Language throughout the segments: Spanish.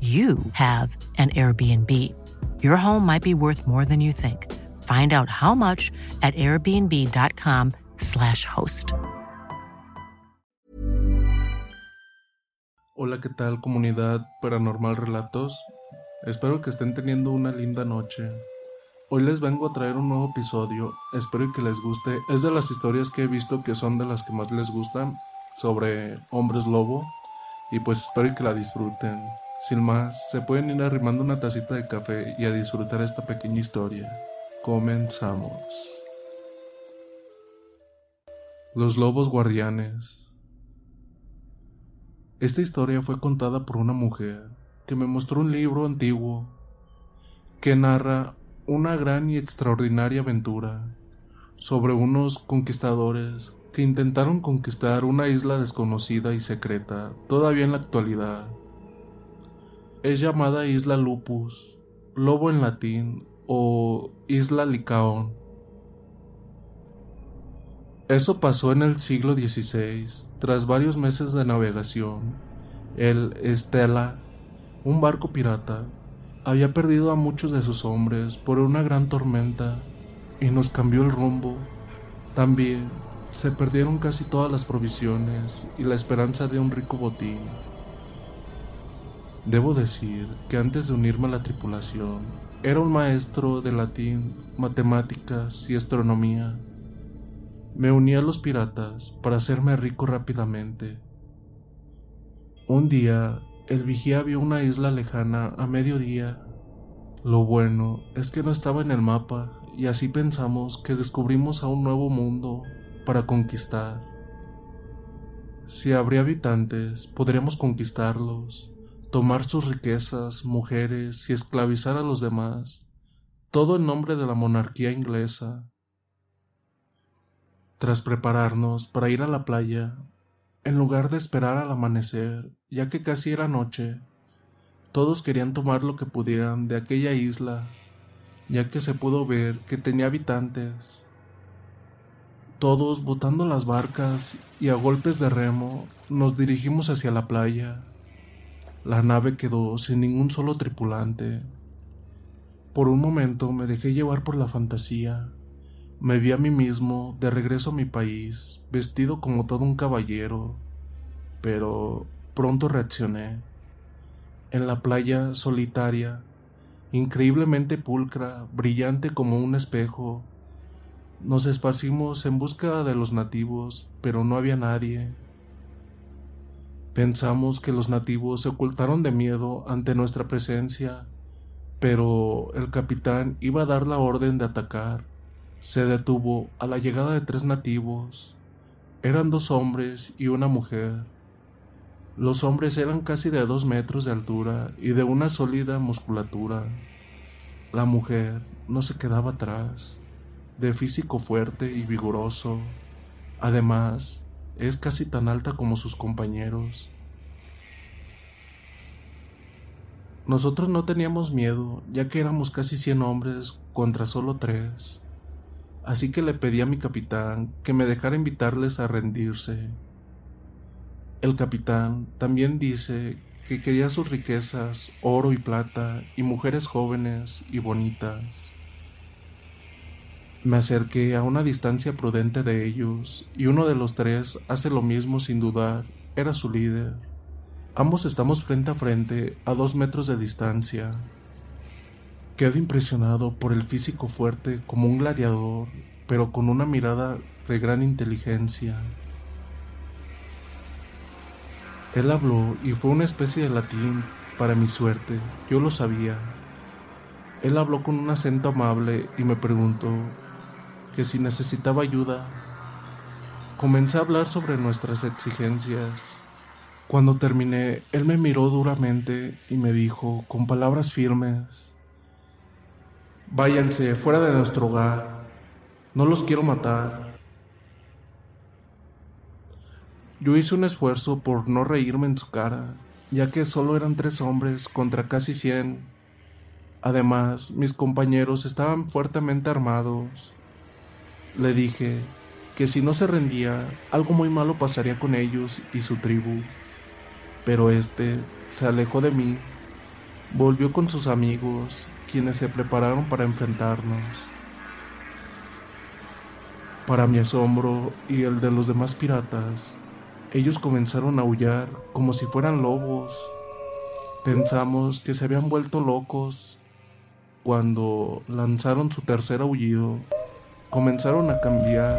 you have an Airbnb. Your home might be worth more than you think. Find out how much at airbnb.com/slash host. Hola, ¿qué tal comunidad Paranormal Relatos? Espero que estén teniendo una linda noche. Hoy les vengo a traer un nuevo episodio, espero que les guste. Es de las historias que he visto que son de las que más les gustan sobre hombres lobo y pues espero que la disfruten. Sin más, se pueden ir arrimando una tacita de café y a disfrutar esta pequeña historia. Comenzamos. Los lobos guardianes. Esta historia fue contada por una mujer que me mostró un libro antiguo que narra una gran y extraordinaria aventura sobre unos conquistadores que intentaron conquistar una isla desconocida y secreta todavía en la actualidad es llamada Isla Lupus, lobo en latín o Isla Licaón. Eso pasó en el siglo XVI, tras varios meses de navegación. El Estela, un barco pirata, había perdido a muchos de sus hombres por una gran tormenta y nos cambió el rumbo. También se perdieron casi todas las provisiones y la esperanza de un rico botín. Debo decir que antes de unirme a la tripulación, era un maestro de latín, matemáticas y astronomía. Me uní a los piratas para hacerme rico rápidamente. Un día, el vigía vio una isla lejana a mediodía. Lo bueno es que no estaba en el mapa y así pensamos que descubrimos a un nuevo mundo para conquistar. Si habría habitantes, podríamos conquistarlos, tomar sus riquezas, mujeres y esclavizar a los demás, todo en nombre de la monarquía inglesa. Tras prepararnos para ir a la playa, en lugar de esperar al amanecer, ya que casi era noche, todos querían tomar lo que pudieran de aquella isla, ya que se pudo ver que tenía habitantes. Todos botando las barcas y a golpes de remo nos dirigimos hacia la playa. La nave quedó sin ningún solo tripulante. Por un momento me dejé llevar por la fantasía. Me vi a mí mismo de regreso a mi país, vestido como todo un caballero, pero pronto reaccioné. En la playa solitaria, increíblemente pulcra, brillante como un espejo, nos esparcimos en busca de los nativos, pero no había nadie. Pensamos que los nativos se ocultaron de miedo ante nuestra presencia, pero el capitán iba a dar la orden de atacar. Se detuvo a la llegada de tres nativos. Eran dos hombres y una mujer. Los hombres eran casi de dos metros de altura y de una sólida musculatura. La mujer no se quedaba atrás de físico fuerte y vigoroso. Además, es casi tan alta como sus compañeros. Nosotros no teníamos miedo, ya que éramos casi cien hombres contra solo tres. Así que le pedí a mi capitán que me dejara invitarles a rendirse. El capitán también dice que quería sus riquezas, oro y plata, y mujeres jóvenes y bonitas. Me acerqué a una distancia prudente de ellos, y uno de los tres hace lo mismo sin dudar, era su líder. Ambos estamos frente a frente, a dos metros de distancia. Quedo impresionado por el físico fuerte como un gladiador, pero con una mirada de gran inteligencia. Él habló y fue una especie de latín para mi suerte, yo lo sabía. Él habló con un acento amable y me preguntó que si necesitaba ayuda. Comencé a hablar sobre nuestras exigencias. Cuando terminé, él me miró duramente y me dijo con palabras firmes, Váyanse fuera de nuestro hogar, no los quiero matar. Yo hice un esfuerzo por no reírme en su cara, ya que solo eran tres hombres contra casi cien. Además, mis compañeros estaban fuertemente armados le dije que si no se rendía, algo muy malo pasaría con ellos y su tribu. Pero este se alejó de mí, volvió con sus amigos, quienes se prepararon para enfrentarnos. Para mi asombro y el de los demás piratas, ellos comenzaron a aullar como si fueran lobos. Pensamos que se habían vuelto locos cuando lanzaron su tercer aullido comenzaron a cambiar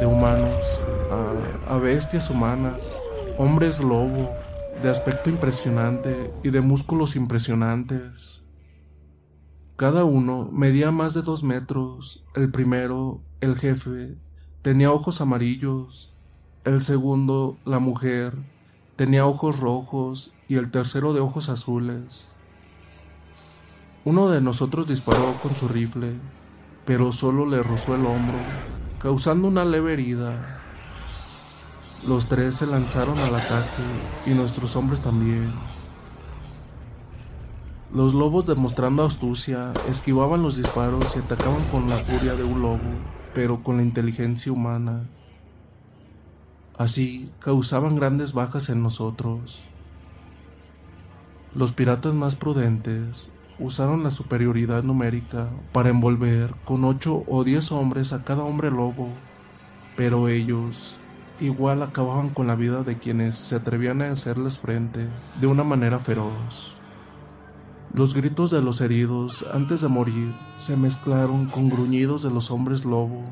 de humanos a, bestias humanas, hombres lobo, de aspecto impresionante y de músculos impresionantes. Cada uno medía más de dos metros. El primero, el jefe, tenía ojos amarillos. El segundo, la mujer, tenía ojos rojos y el tercero de ojos azules. Uno de nosotros disparó con su rifle pero solo le rozó el hombro, causando una leve herida. Los tres se lanzaron al ataque y nuestros hombres también. Los lobos demostrando astucia esquivaban los disparos y atacaban con la furia de un lobo, pero con la inteligencia humana. Así causaban grandes bajas en nosotros. Los piratas más prudentes usaron la superioridad numérica para envolver con ocho o diez hombres a cada hombre lobo, pero ellos igual acababan con la vida de quienes se atrevían a hacerles frente de una manera feroz. Los gritos de los heridos antes de morir se mezclaron con gruñidos de los hombres lobo.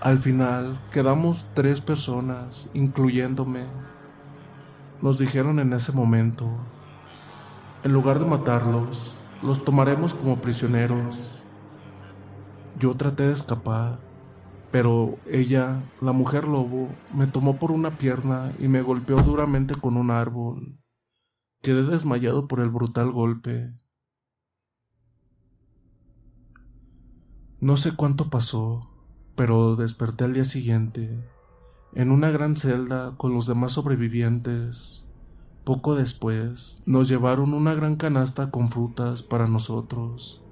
Al final quedamos tres personas, incluyéndome. Nos dijeron en ese momento, en lugar de matarlos, los tomaremos como prisioneros. Yo traté de escapar, pero ella, la mujer lobo, me tomó por una pierna y me golpeó duramente con un árbol. Quedé desmayado por el brutal golpe. No sé cuánto pasó, pero desperté al día siguiente, en una gran celda con los demás sobrevivientes. Poco después, nos llevaron una gran canasta con frutas para nosotros.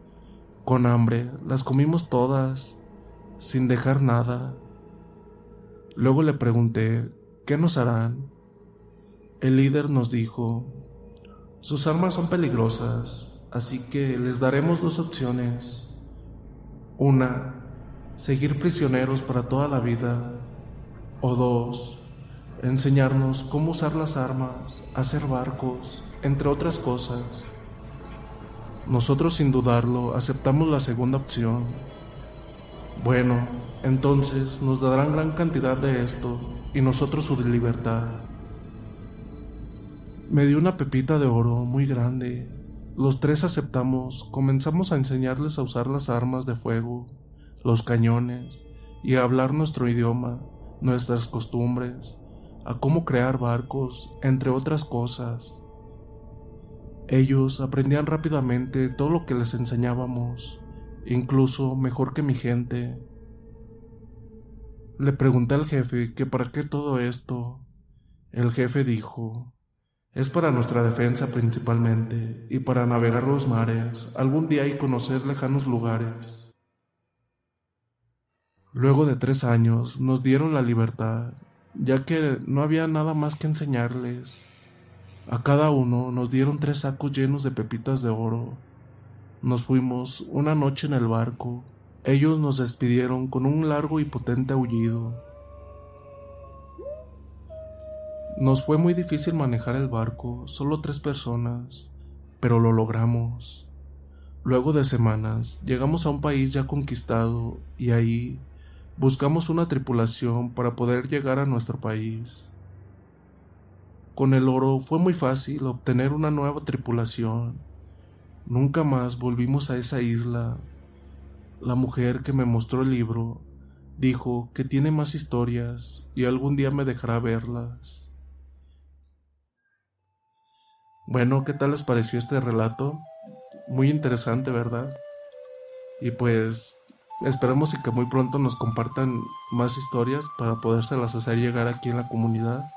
Con hambre, las comimos todas, sin dejar nada. Luego le pregunté, ¿qué nos harán? El líder nos dijo sus armas son peligrosas, así que les daremos dos opciones. Una, seguir prisioneros para toda la vida. O dos, enseñarnos cómo usar las armas, hacer barcos, entre otras cosas. Nosotros sin dudarlo aceptamos la segunda opción. Bueno, entonces nos darán gran cantidad de esto y nosotros su libertad. Me dio una pepita de oro muy grande. Los tres aceptamos, comenzamos a enseñarles a usar las armas de fuego, los cañones, y a hablar nuestro idioma, nuestras costumbres, a cómo crear barcos, entre otras cosas. Ellos aprendían rápidamente todo lo que les enseñábamos, incluso mejor que mi gente. Le pregunté al jefe que para qué todo esto. El jefe dijo, es para nuestra defensa principalmente y para navegar los mares algún día y conocer lejanos lugares. Luego de tres años nos dieron la libertad, ya que no había nada más que enseñarles. A cada uno nos dieron tres sacos llenos de pepitas de oro. Nos fuimos una noche en el barco. Ellos nos despidieron con un largo y potente aullido. Nos fue muy difícil manejar el barco, solo tres personas, pero lo logramos. Luego de semanas, llegamos a un país ya conquistado y ahí buscamos una tripulación para poder llegar a nuestro país. Con el oro fue muy fácil obtener una nueva tripulación. Nunca más volvimos a esa isla. La mujer que me mostró el libro dijo que tiene más historias y algún día me dejará verlas. Bueno, ¿qué tal les pareció este relato? Muy interesante, ¿verdad? Y pues esperemos que muy pronto nos compartan más historias para podérselas hacer llegar aquí en la comunidad.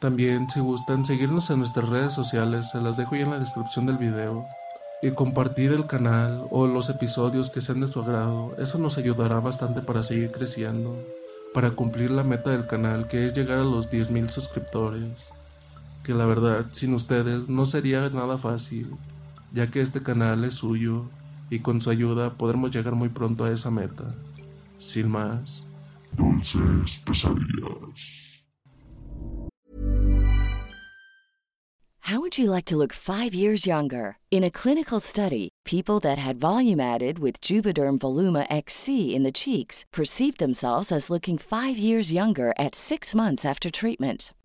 También si gustan seguirnos en nuestras redes sociales, se las dejo ahí en la descripción del video. Y compartir el canal o los episodios que sean de su agrado, eso nos ayudará bastante para seguir creciendo, para cumplir la meta del canal que es llegar a los 10.000 suscriptores que la verdad sin ustedes no sería nada fácil, ya que este canal es suyo y con su ayuda podremos llegar muy pronto a esa meta. Sin más. Dulces pesadillas. How would you like to look five years younger? In a clinical study, people that had volume added with Juvederm Voluma XC in the cheeks perceived themselves as looking five years younger at six months after treatment.